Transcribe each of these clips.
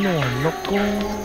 のはロコ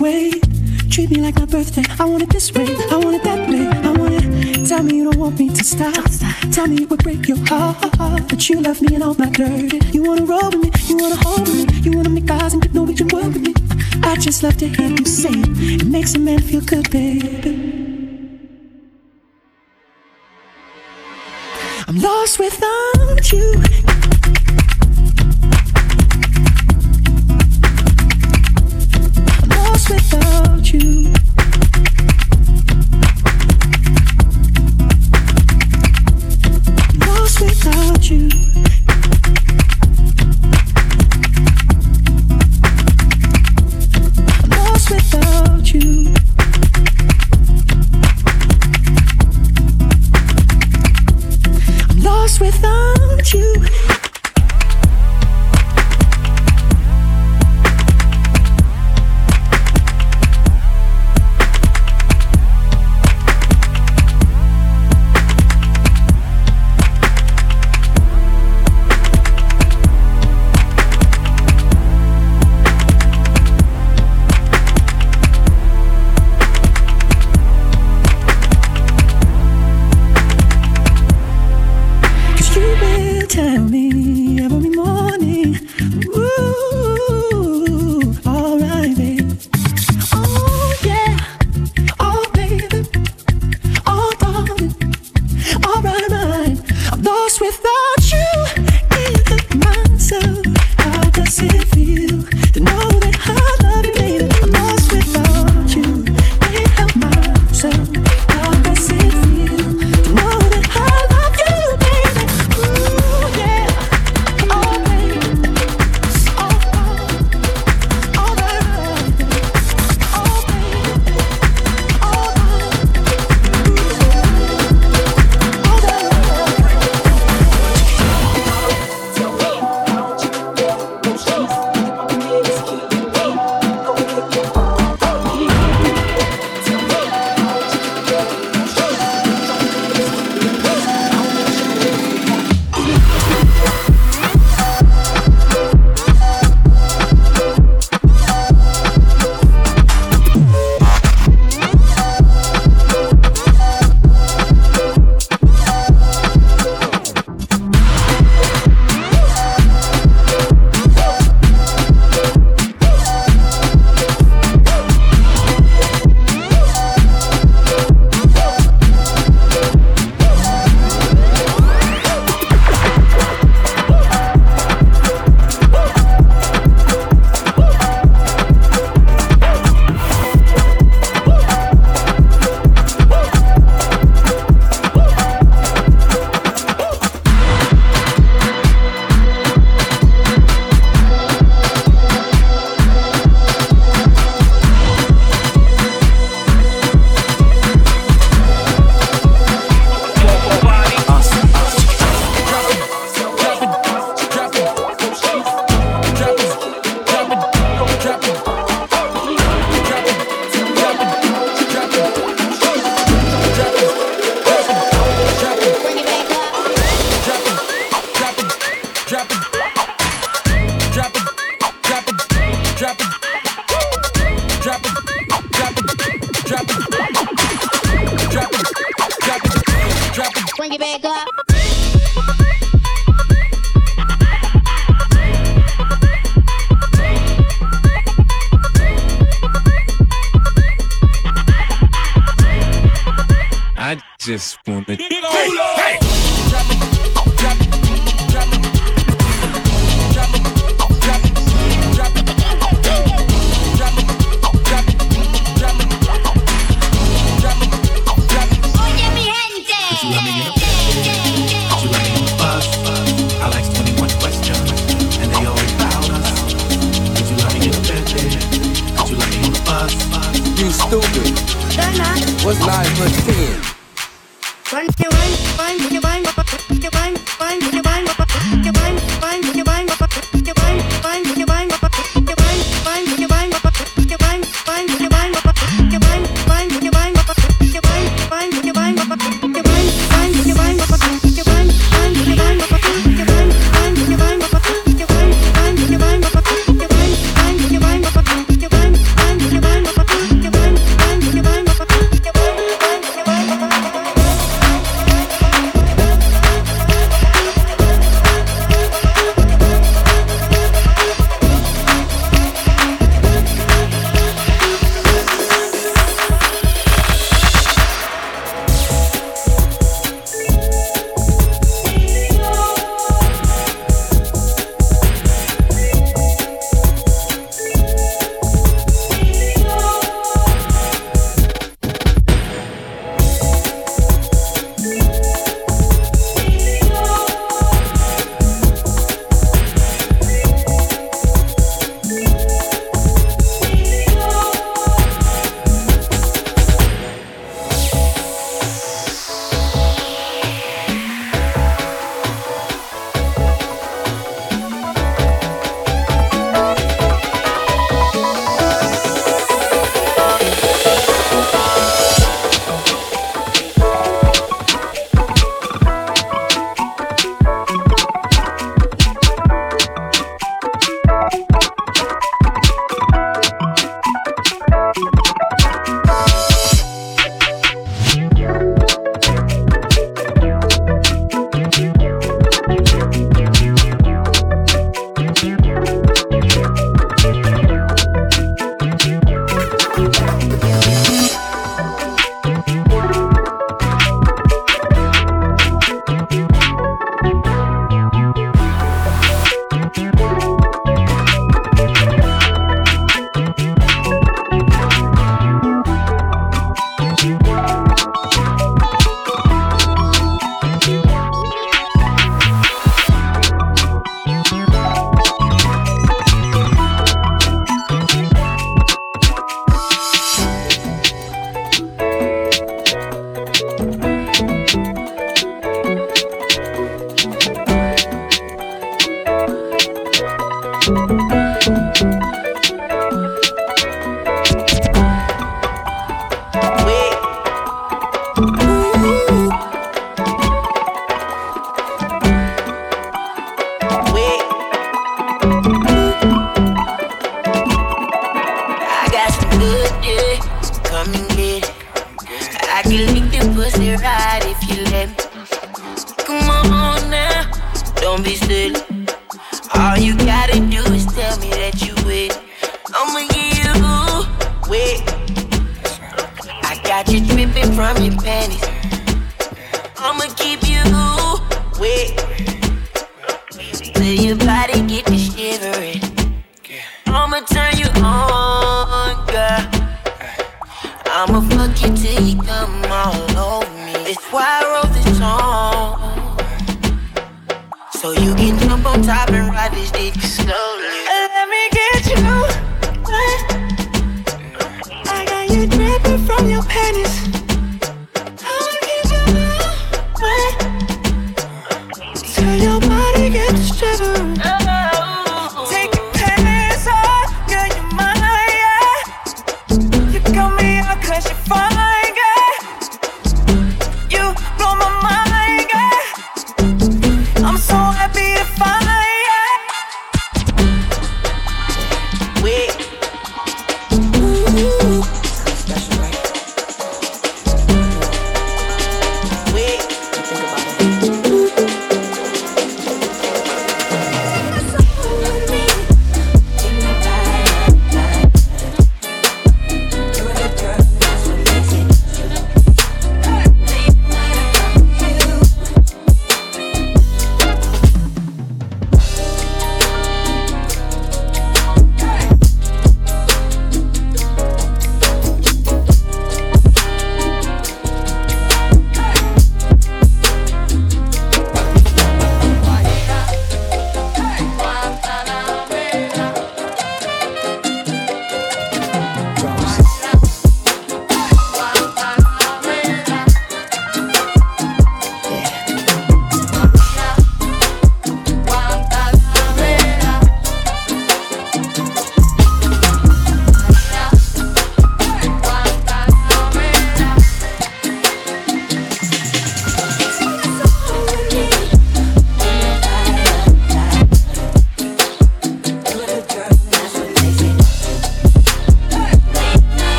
way. Treat me like my birthday. I want it this way. I want it that way. I want it. Tell me you don't want me to stop. Tell me it would break your heart that you love me and all my dirty. You wanna roll with me. You wanna hold with me. You wanna make eyes and get Norwegian work with me. I just love to hear you say it. It makes a man feel good, baby. I'm lost without you.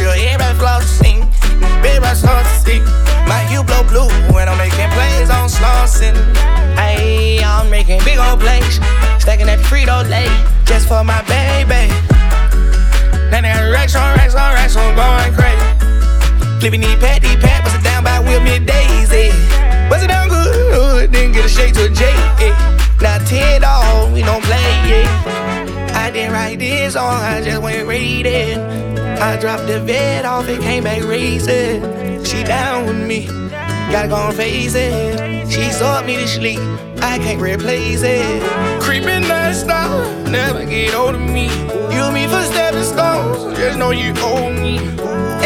80s. Make sure everybody flossing, baby, I start to see. My you blow blue when I'm making plays on Slauson. Hey, I'm making big old plays, stacking that Frito lay just for my baby. Now that racks on racks on racks, I'm going crazy. Flipping these pat, these pat, bust it down by Will Mid Daisy. Bust it down good, then get a shake to a J. Now ten dog, oh, we don't play yeah. I didn't write this song, I just went read it. I dropped the vet off, it came back racing. She down with me, gotta go and face it. She saw me to sleep, I can't replace it. Creeping style, never get old of me. Use me for stepping stones, just know you owe me.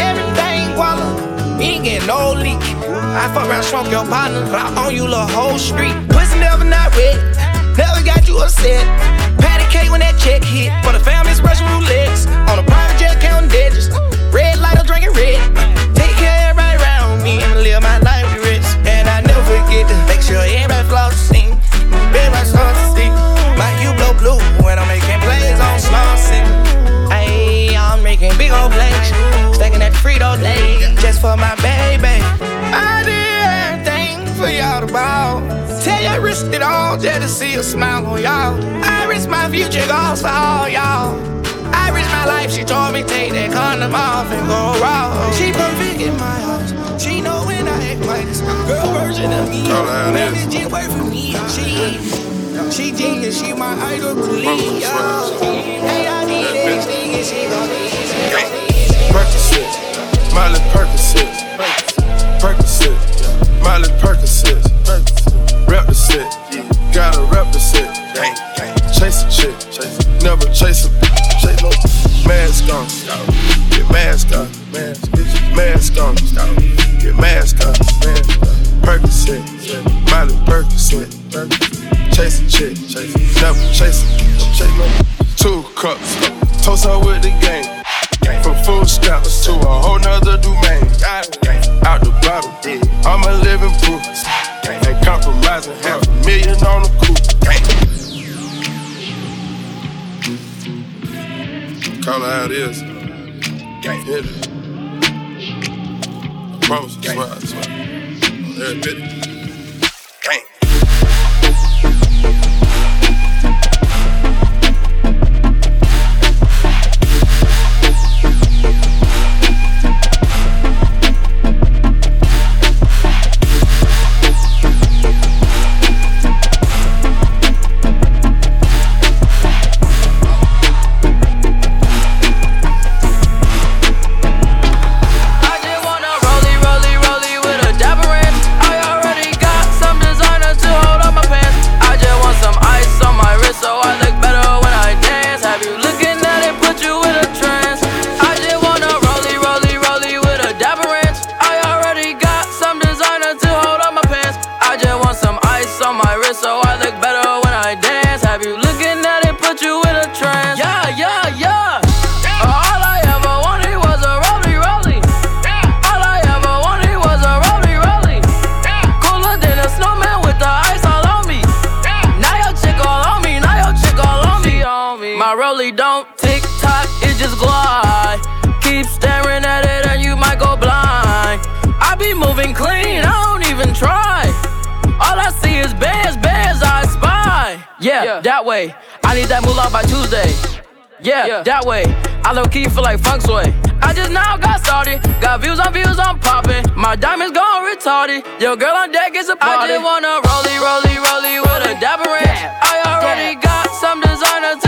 Everything guala, ain't getting no leak. I fuck around, smoke your partner, but I own you the whole street. Pussy never not wet. Never got you upset. Patty when that check hit. For the family's Russian roulettes. On a private jet counting digits. Red light, I'm drinking red. Take care of everybody around me and live my life rich. And I never forget to make sure everybody flossing. Everybody starts to see. My you blow blue when I'm making plays on Slauson. Ayy, I'm making big old plays. Stacking that Frito lay just for my baby. I did Risked it all just to see a smile on y'all. I risked my future goals for all y'all. I risked my life, she told me take that condom off and go raw. She perfect in my house. She know when I act like this girl version of me. Never did work for me. She, she genius, she my idol, believe y'all. Hey, I need everything and she gon' need it. Percocet, Miley Percocet, Percocet, Miley Percocet, rep the set, gotta rep the set, chase a chick, never chase a bitch. chase no mask on, get mask on, mask on, get mask on, Percocet, Miley Percocet, chase a chick, never chase a chase no two cups, toast her with the game. From food stamps to a whole nother domain. Out the bottle, I'm a living proof. Half a million on the coupe. Call it how it is. Hit it. Promise, I swear, I swear. Every bit. I need that moolah by Tuesday. Yeah, yeah, that way. I low key feel like funk sway. I just now got started. Got views on views, I'm popping. My diamonds gone retarded. Your girl on deck is a party. I just wanna rollie, rollie, rollie with a dapper ranch. I already got some designer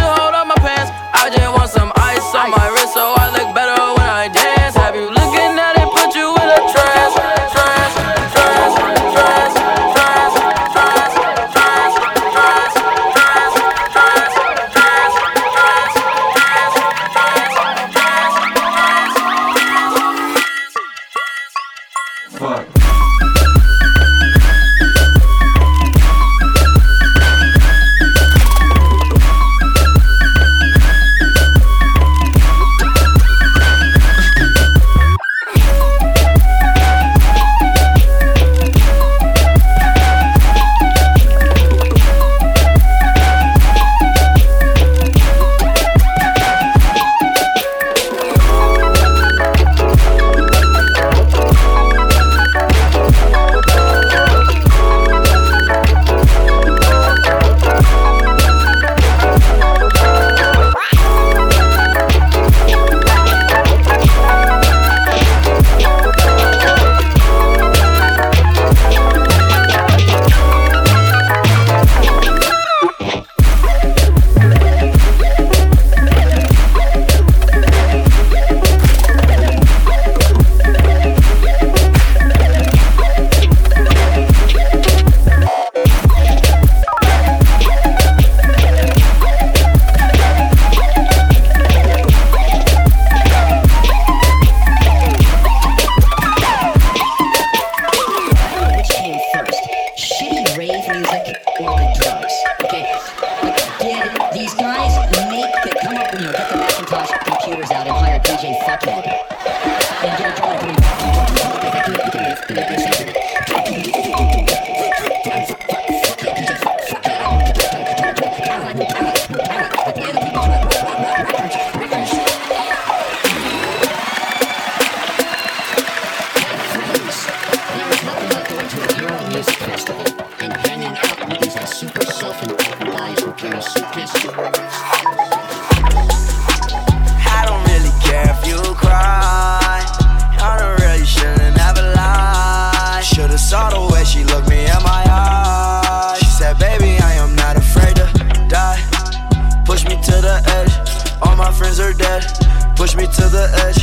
me to the edge.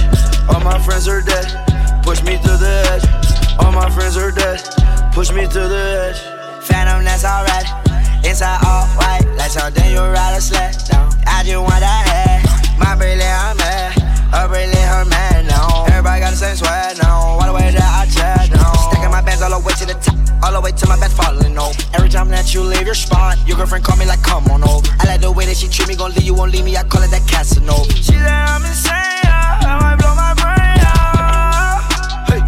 All my friends are dead. Push me to the edge. All my friends are dead. Push me to the edge. Phantom, that's alright. Inside all white, like something you ride a sled down. I just want that head. My Berlin, I'm mad. Her Berlin, her man, no. Everybody got the same sweat, no. Why the way that I chat all the way to my bed falling over. Every time that you leave your spot, your girlfriend call me like, come on over. I like the way that she treat me, gon' leave you, won't leave me. I call it that Casanova. She like I'm insane, I might blow my brain out. Hey,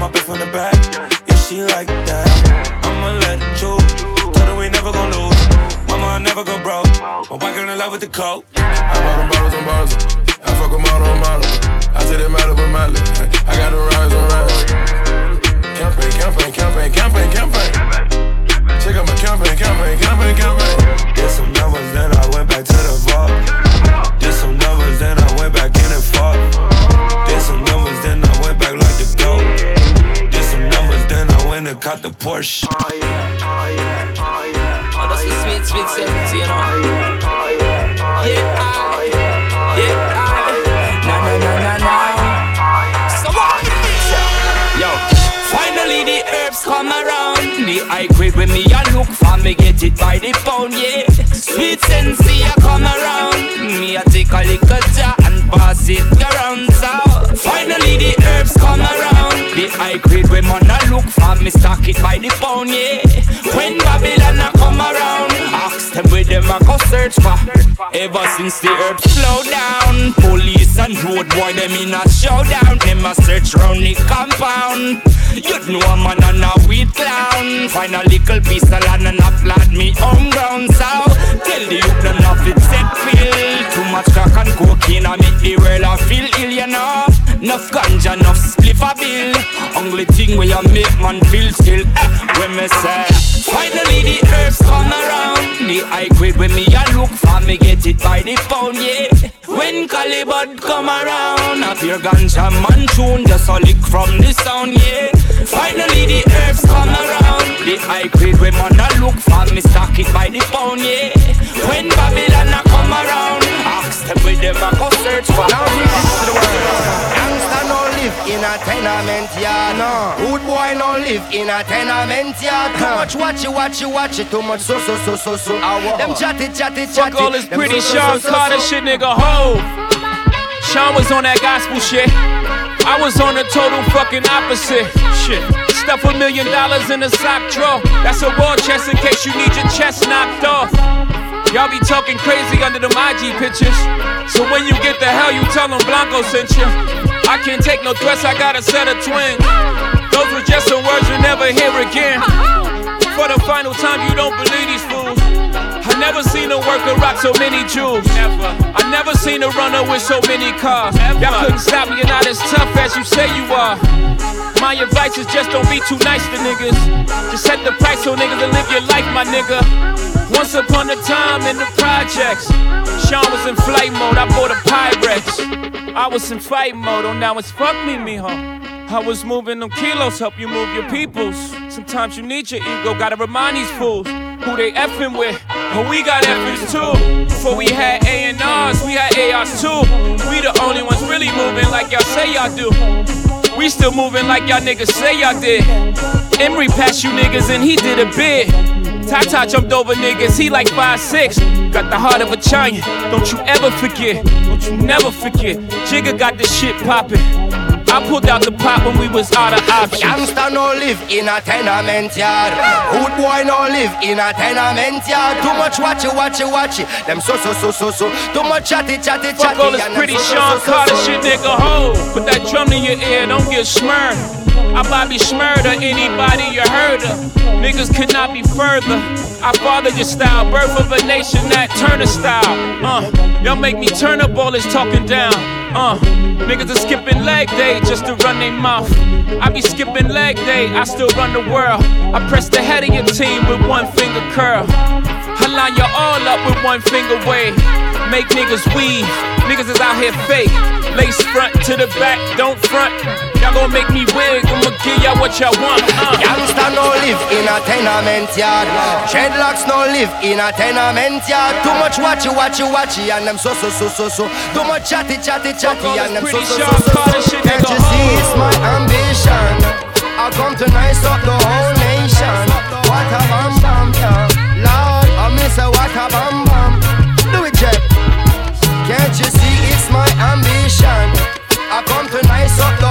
my bitch from the back. Yeah, she like that. I'ma let you. Tell her we never gon' lose. Mama, I never go broke. My white girl in love with the coke. I bought them bottles and bars. I fuck them all on bottles. I take them out of a mile. I got the rise on rise. Campaign, campaign, campaign, campaign, campaign. Check out my campaign, campaign, campaign, campaign. Get some numbers, then I went back to the vault. out the Porsche. Oh that's the sweet, sweet 70, you know. Finally the herbs come around. The I grade with me, I look for me, get it by the pound, yeah. Sweet sensei, I come around. Me, I take a little jar and pass it around. So finally the herbs come around the high grade when man a look for me stock it by the pound, yeah. When Babylon a come around. Them with them I go search for. Ever since the earth slow down Police and road boy them in a showdown. Them a search round the compound. You know a man and a weed clown. Find a little piece of land and a flat me home ground. So tell the youth them not fit set feel. Too much crack and cocaine I make the world I feel ill you know. Enough ganja, enough spliff a bill. Only thing where you make man feel still eh, When me say Finally the herbs come around the high grade when me a look for me get it by the pound, yeah. When Calibut come around, I hear ganja man tune just a lick from the sound, yeah. Finally the herbs come around. The high grade when man a look for me stock it by the pound, yeah. When Babylon a come around, ask them with them a go search for. Now we is the world. No live in a tenement yard, no. Good boy no live in a tenement yard. Too much watch you, watch you, watch you. Too much so so so so so. Them chatty chatty chatty. Fuck all this pretty Sean Carter shit, nigga. Ho. Sean was on that gospel shit. I was on the total fucking opposite. Shit. Stuff a million dollars in a sock drawer. That's a war chest in case you need your chest knocked off. Y'all be talking crazy under them IG pictures. So when you get the hell, you tell them Blanco sent you. I can't take no threats, I got a set of twins. Those were just some words you'll never hear again. For the final time, you don't believe these fools. Never seen a worker rock so many jewels. Never. I never seen a runner with so many cars. Y'all couldn't stop me, you're not as tough as you say you are. My advice is just don't be too nice to niggas. Just set the price so niggas will live your life, my nigga. Once upon a time in the projects, Sean was in flight mode. I bought a Pyrex. I was in fight mode. Oh, now it's fuck me, mijo. I was moving them kilos, help you move your peoples. Sometimes you need your ego, gotta remind these fools who they effing with. But we got effings too. Before we had A&Rs, we had ARs too. We the only ones really moving like y'all say y'all do. We still moving like y'all niggas say y'all did. Emery passed you niggas and he did a bid. Tata jumped over niggas, he like 5'6. Got the heart of a giant, don't you ever forget. Don't you never forget. Jigga got this shit poppin'. I pulled out the pot when we was out of options. Youngster no live in a tenement yard. Hood boy no live in a tenement yard. Too much watch it, watch it, watch it. Them so so so so so. Too much chatty chatty chatty. Fuck all this pretty so, Sean so, Carter so. shit, nigga. Ho, put that drum in your ear, don't get smurred. I Bobby Schmurder, anybody you heard of. Niggas could not be further. I fathered your style, birth of a nation that Turner style. Uh, y'all make me turn up all this talking down. Uh, niggas are skipping leg day just to run their mouth. I be skipping leg day, I still run the world. I press the head of your team with one finger curl. I line you all up with one finger wave. Make niggas weave. Niggas is out here fake. Lace front to the back, don't front. Y'all gon' make me wig, I'ma give y'all what y'all want. Uh. Youngster no live in a tenement yard. Dreadlocks no live in a tenement yard. Too much watch it, watch it, watch it, and them so so so so so. Too much chatty chatty chatty, and them so so so so so. Can't you see it's my ambition? I come to nice up the whole nation. What a bam bam, yeah. Lord, I miss a what a bam bam. Do it, Jack. Can't you see it's my ambition? I come to nice up the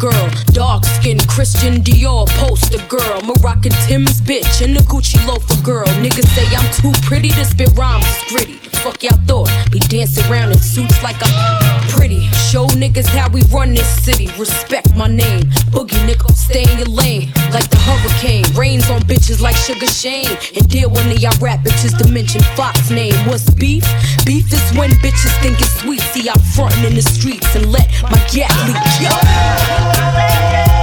girl. Dark skin, Christian Dior poster girl. Moroccan Tim's bitch and a Gucci loafer girl. Niggas say I'm too pretty to spit rhymes, gritty. Fuck y'all thought, be dancing around in suits like I'm pretty. Show niggas how we run this city. Respect my name. Boogie nigga, stay in your lane. Like the hurricane. Rains on bitches like Sugar Shane. And deal one of y'all rap bitches to mention Fox name. What's beef? Beef is when bitches think it's sweet. See, I'm frontin' in the streets and let my gat leak. Yo.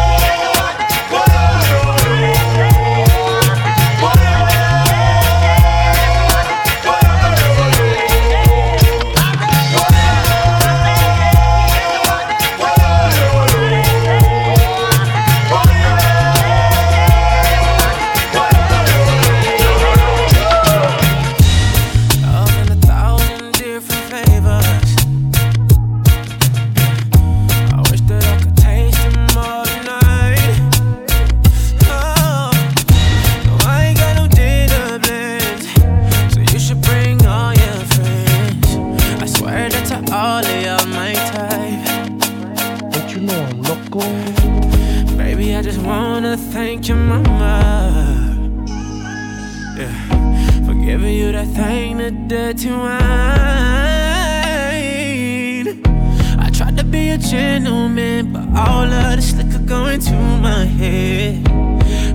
I'm loco? Baby, I just wanna thank your mama. Yeah. For giving you that thing that dirty wine. I tried to be a gentleman, but all of this liquor going to my head.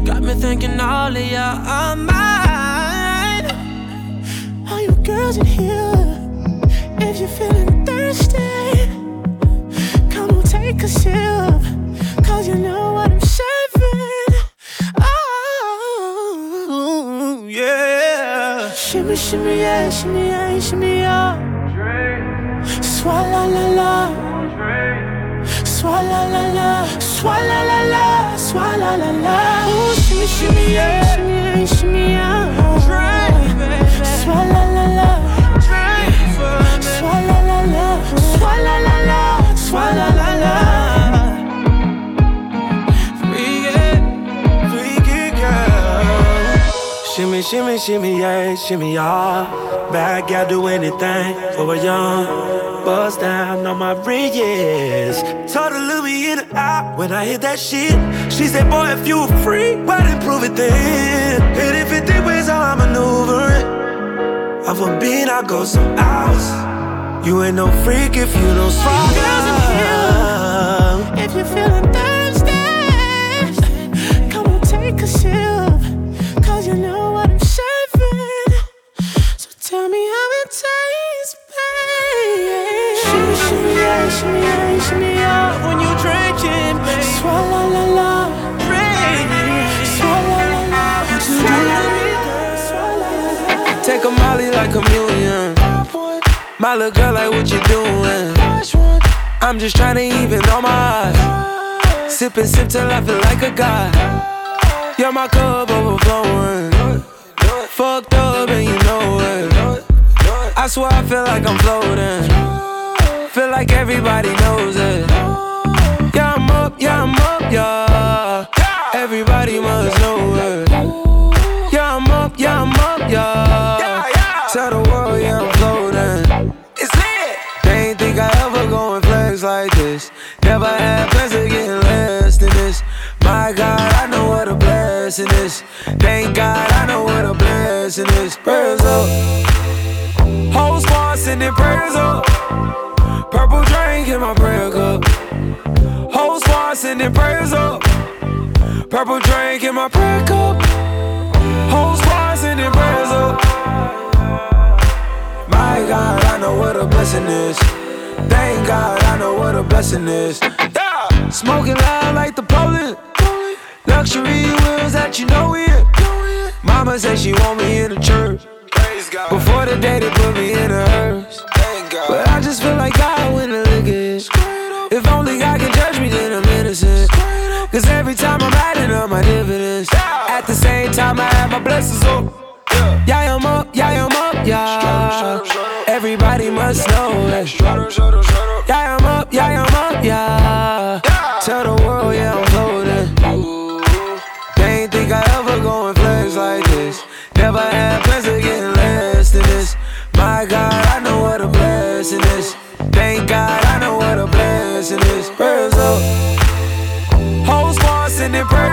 Got me thinking all of y'all are mine. All you girls in here, if you're feeling thirsty, take a sip. Cause you know what I'm serving. Oh, yeah. Shimmy, shimmy, yeah, shimmy, yeah, shimmy, yeah. Swalla la la. Swalla la la. Swalla la la. Swalla la la. Ooh, shimmy, shimmy, yeah, shimmy, yeah, shimmy, yeah. Swalla la la. Swalla la la. Swalla la la. Swalla la la. Shimmy, shimmy, shimmy, yeah, shimmy, yeah. Bad gal do anything for a young. Bust down on my ring, yes. Told her look me in the eye when I hit that shit. She said, boy, if you were free, why didn't prove it then? Hit it 50 ways how I maneuver it. Off a beat, I go some hours. You ain't no freak if you don't swallow. Girls, I'm here. If you're feeling thirsty, come and take a sip. Me how it tastes, babe. Shimmy, shimmy, yeah, shimmy, yeah, shimmy, yeah. When you drinking, babe. Swalla la la. Take a molly like a million. My little girl, like what you doing? I'm just trying to even on my eyes. Sip and sip till I feel like a god. You're my cup overflowing. Fucked up and you know it. I swear I feel like I'm floating. Feel like everybody knows it. Yeah, I'm up, yeah, I'm up, yeah. Everybody must know it. Yeah, I'm up, yeah, I'm up, yeah. Tell the world, yeah, I'm floating. It's lit. They ain't think I ever go and flex like this. Never had plans of getting less than this. My God, I know what a blessing is. Thank God, I know what a blessing is. Prayers up. Sending prayers up. Purple drink in my prayer cup. Whole squad sending prayers up. Purple drink in my prayer cup. Whole squad sending prayers up. My God, I know what a blessing is. Thank God, I know what a blessing is. Yeah. Smoking loud like the Poland. Luxury wheels that you know it. Mama said she want me in the church. Before the day they put me in a hearse. But I just feel like God when the liquor is. If only God can judge me, then I'm innocent. Cause every time I'm adding up my dividends. At the same time, I have my blessings up. Yeah, I'm up, yeah, I'm up, yeah. Everybody must know it. Yeah, I'm up, yeah, I'm up, yeah. Tell the world, yeah,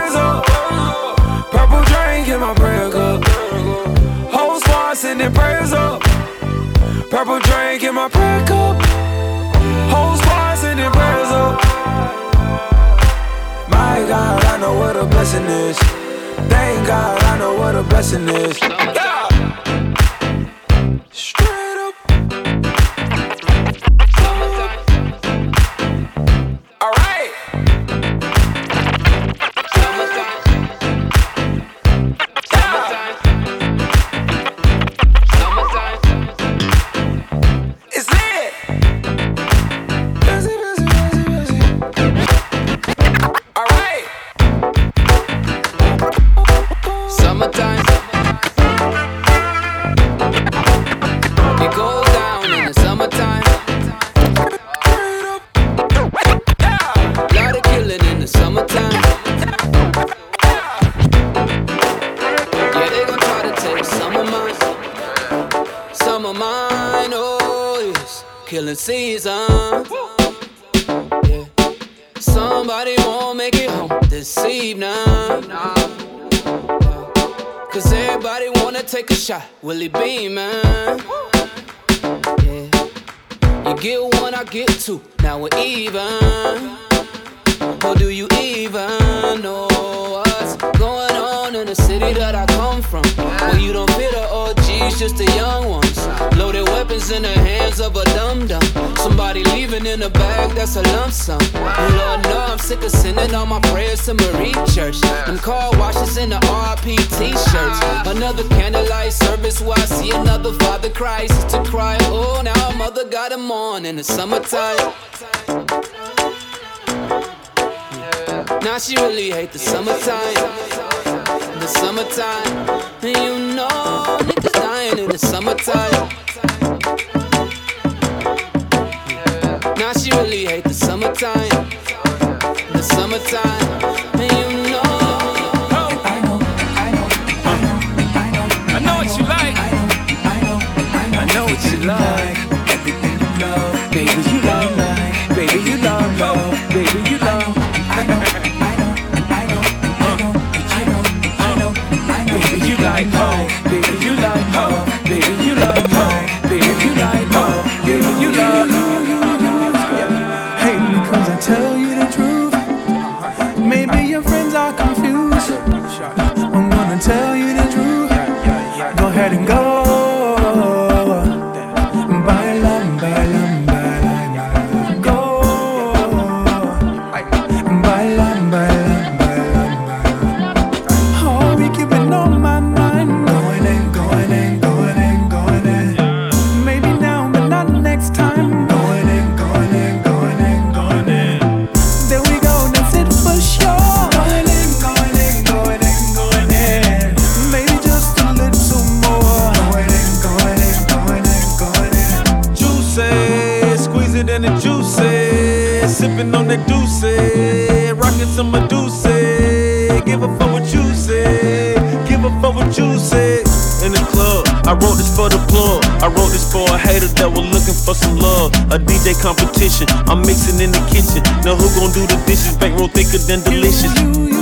prayers up. Purple drink in my prayer cup. Whole squad sending prayers up. Purple drink in my prayer cup. Whole squad sending prayers up. My God, I know what a blessing is. Thank God, I know what a blessing is. Yeah. Straight take a shot. Will he be, man? Yeah. You get one, I get two. Now we're even. Or do you even know what's going on in the city that I come from? Where you don't feel the OGs, just the young ones. Loaded weapons in the hands of a dum dum. Somebody leaving in a bag that's a lump sum. And Lord, no, I'm sick of sending all my prayers to Marie Church. Them car washes in the RP t shirts. Another candlelight service where I see another Father Christ to cry. Oh, now mother got him on in the summertime. Now she really hate the summertime. The summertime, and you know in the summertime. Now she really hate the summertime. The summertime. And you know. I know, I know, I know, I know, I know what you like. I know what you like. competition. I'm mixing in the kitchen. Now who gon' do the dishes? Bankroll thicker than delicious.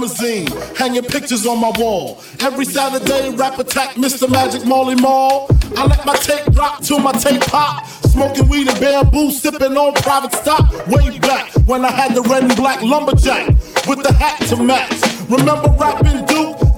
Limousine. Hanging pictures on my wall. Every Saturday, rap attack Mr. Magic Marley Marl. I let my tape rock till my tape pop. Smoking weed and bamboo, sipping on private stock. Way back when I had the red and black lumberjack with the hat to match. Remember rapping Duke?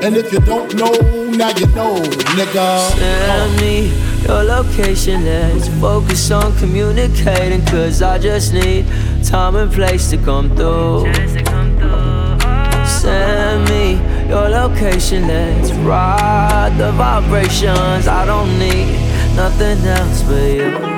And if you don't know, now you know, nigga. Send me your location, let's focus on communicating. Cause I just need time and place to come through. Send me your location, let's ride the vibrations. I don't need nothing else but. You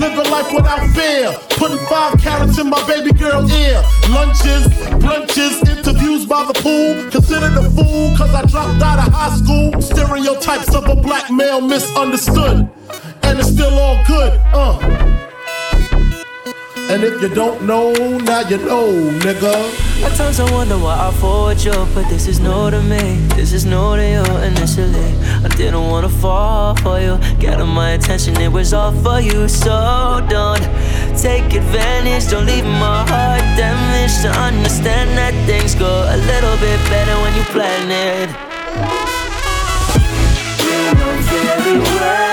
Living life without fear. Putting five carats in my baby girl ear. Lunches, brunches, interviews by the pool. Considered a fool cause I dropped out of high school. Stereotypes of a black male misunderstood. And it's still all good, uh. And if you don't know, now you know, nigga. At times I wonder why I forward you, but this is new to me. This is new to you initially. I didn't wanna fall for you. Getting my attention, it was all for you. So don't take advantage. Don't leave my heart damaged. To understand that things go a little bit better when you plan it. You know very well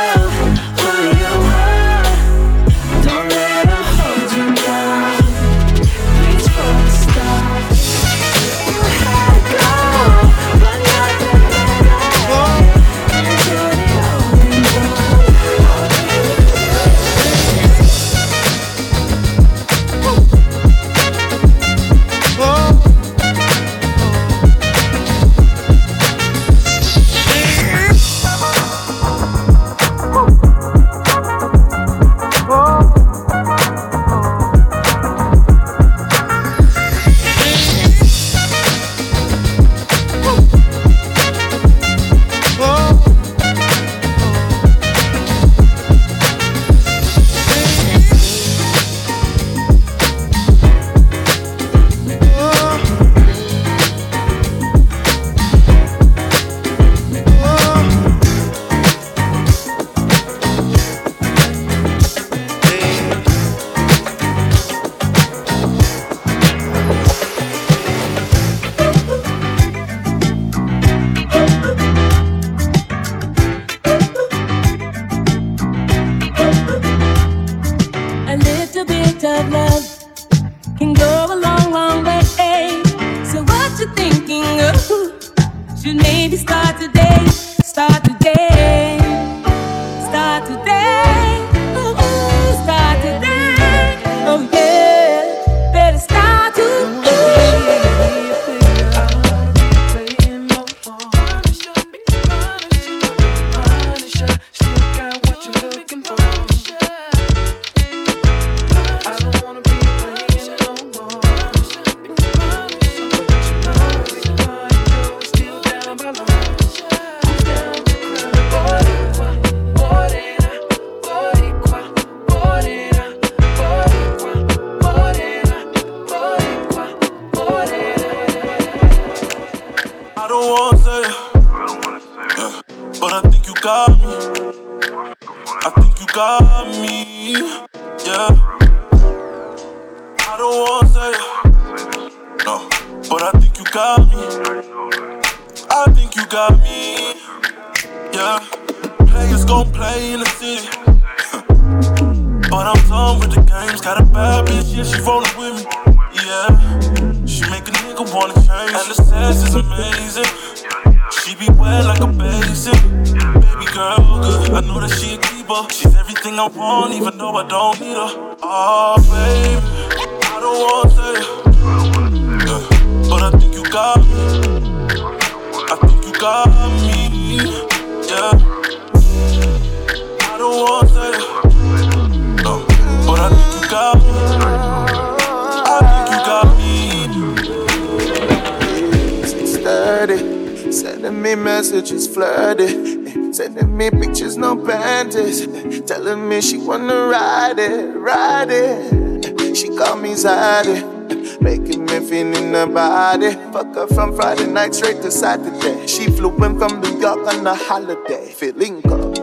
me she wanna ride it, ride it. She call me Zaddy, making me feel in her body. Fuck her from Friday night straight to Saturday. She flew in from New York on a holiday, feeling good.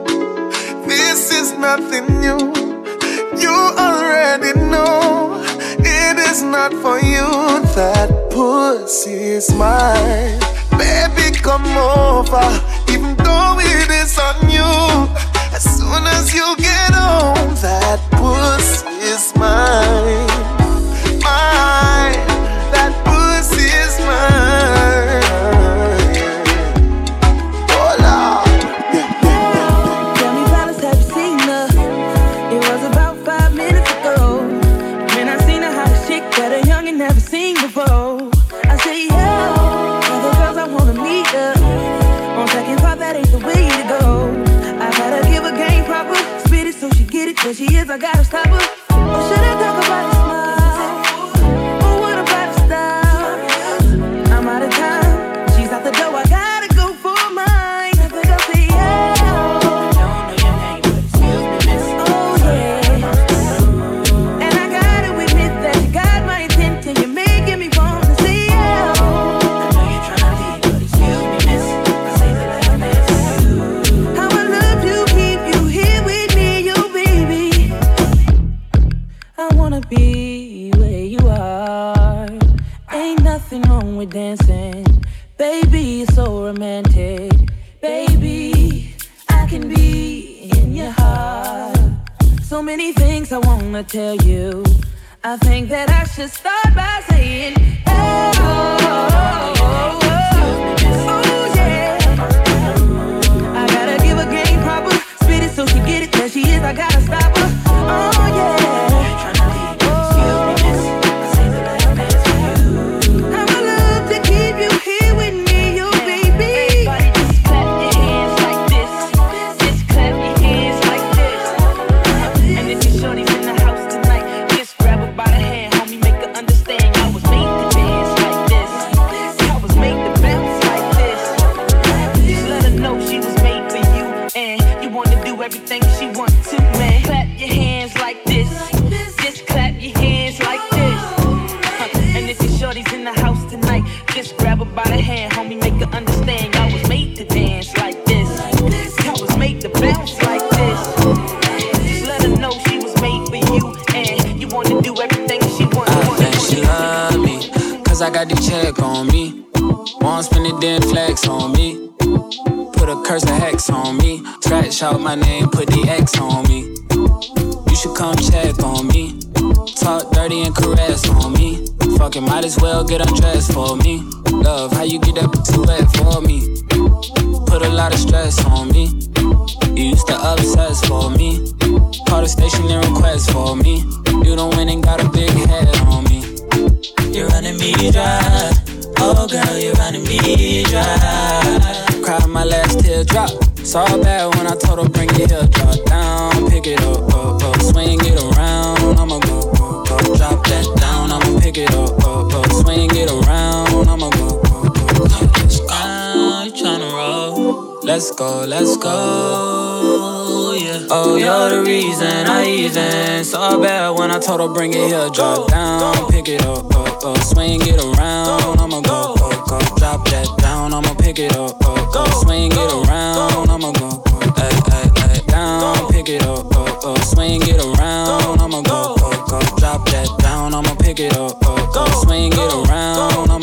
This is nothing new. You already know it is not for you. That pussy is mine. Baby, come over. Even though it is on you. As soon as you home, that pussy's my name, put the X on me. You should come check on me. Talk dirty and caress on me. Fucking might as well get undressed for me. Love, how you get up too wet for me? Put a lot of stress on me. You used to obsess for me. Call the station and request for me. You don't win and got a big head on me. You're running me dry. Oh girl, you're running me dry. Cried my last teardrop. Saw bad when I told her bring it here, drop down, pick it up, up, up, swing it around. I'ma go, go, go, drop that down. I'ma pick it up, up, up, swing it around. I'ma go, go, go, go. Let's go. You tryna roll? Let's go, let's go. Yeah. Oh, you're the reason I even saw bad when I told her bring it here, drop down, pick it up, up, up, swing it around. I'ma go, go, go, drop that down. I'ma pick it up, up, up, swing it around. Pick it up, up, up, swing it around. I'ma go, go, go, drop that down. I'ma pick it up, up, up, swing it around.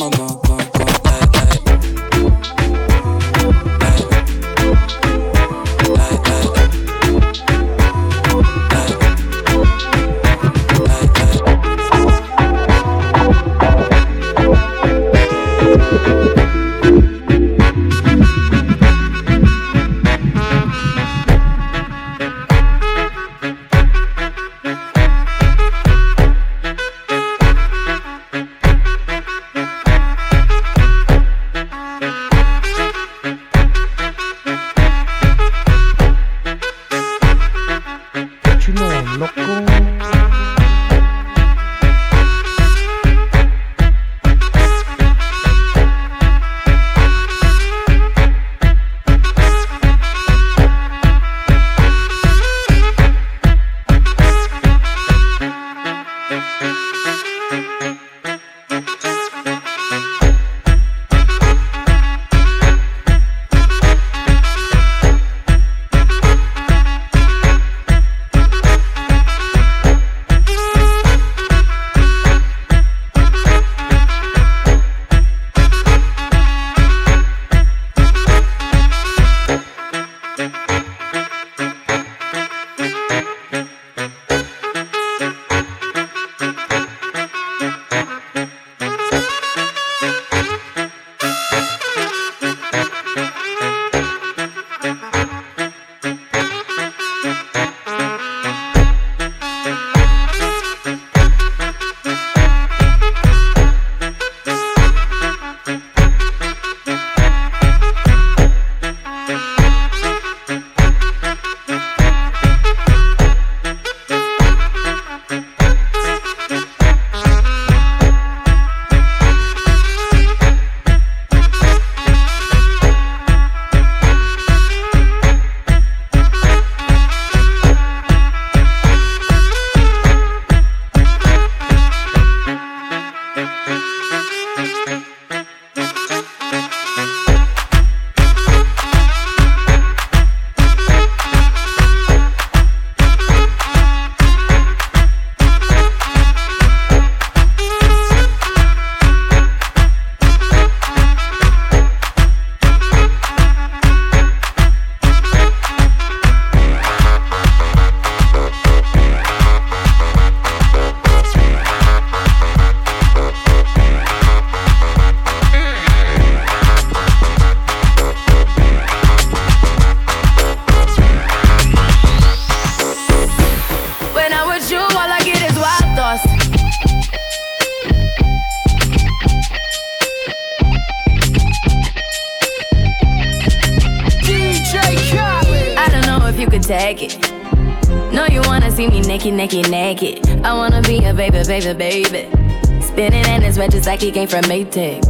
Came from Maytag.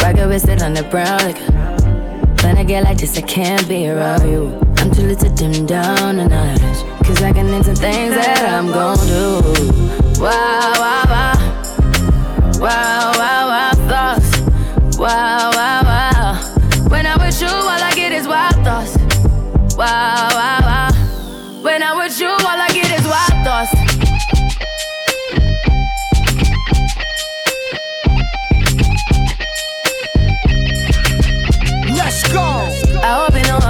Rocket with it on the brown. Like, when I get like this, I can't be around you. I'm too little to dim down a notch. Cause I can into things that I'm gon' do. Wow, wow, wow. Wow, wow, wow, thoughts. Wow, wow.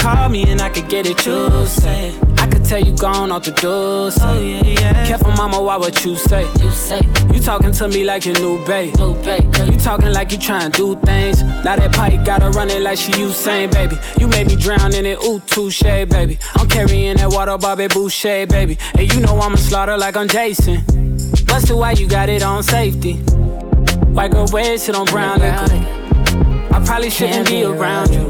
Call me and I could get it, you say. I could tell you gone off the door. Say. Oh, yeah, yeah. Careful, mama, why what you say? You say. You talking to me like your new babe. New babe. You talking like you trying to do things. Now that pipe gotta run it like she Usain, baby. You made me drown in it, ooh, touche, baby. I'm carrying that water, Bobby Boucher, baby. And you know I'ma slaughter like I'm Jason. Busted why you got it on safety. White girl wear shit on brown liquor. I probably shouldn't be around you.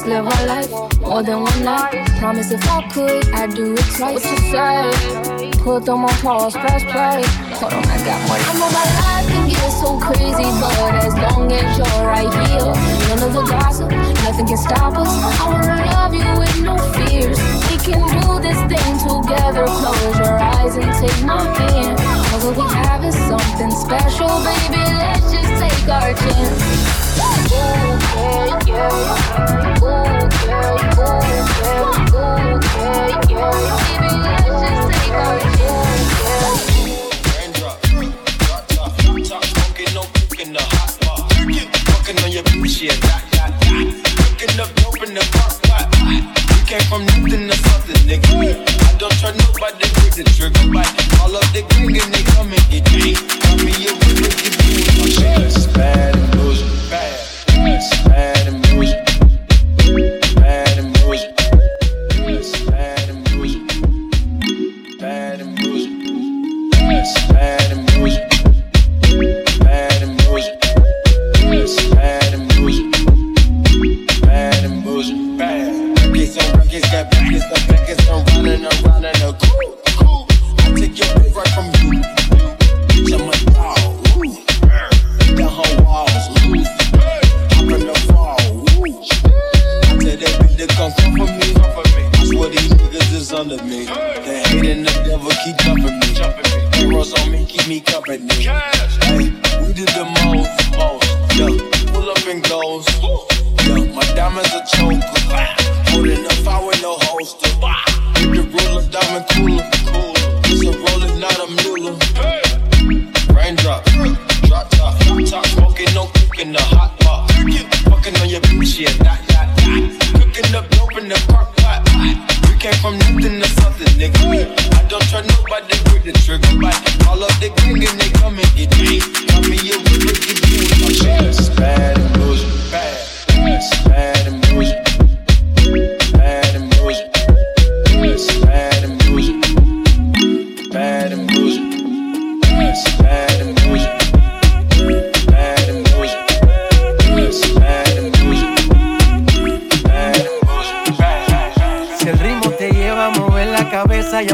let's live our life more than one night. Promise if I could, I'd do it twice. What you say? Put them on pause, press play. Hold on, I got more. I know my life can get so crazy, but as long as you're right here, none of the gossip, nothing can stop us. I wanna love you with no fears. We can do this thing together. Close your eyes and take my hand. Cause what we have is something special, baby. Let's just take our chance. Ooh, yeah, yeah. Ooh, yeah, ooh, yeah, ooh, yeah, yeah. Baby, let's just take our chance. up. In the hot lot. Came from nothing to something, nigga. I don't trust nobody trigger, by. all of the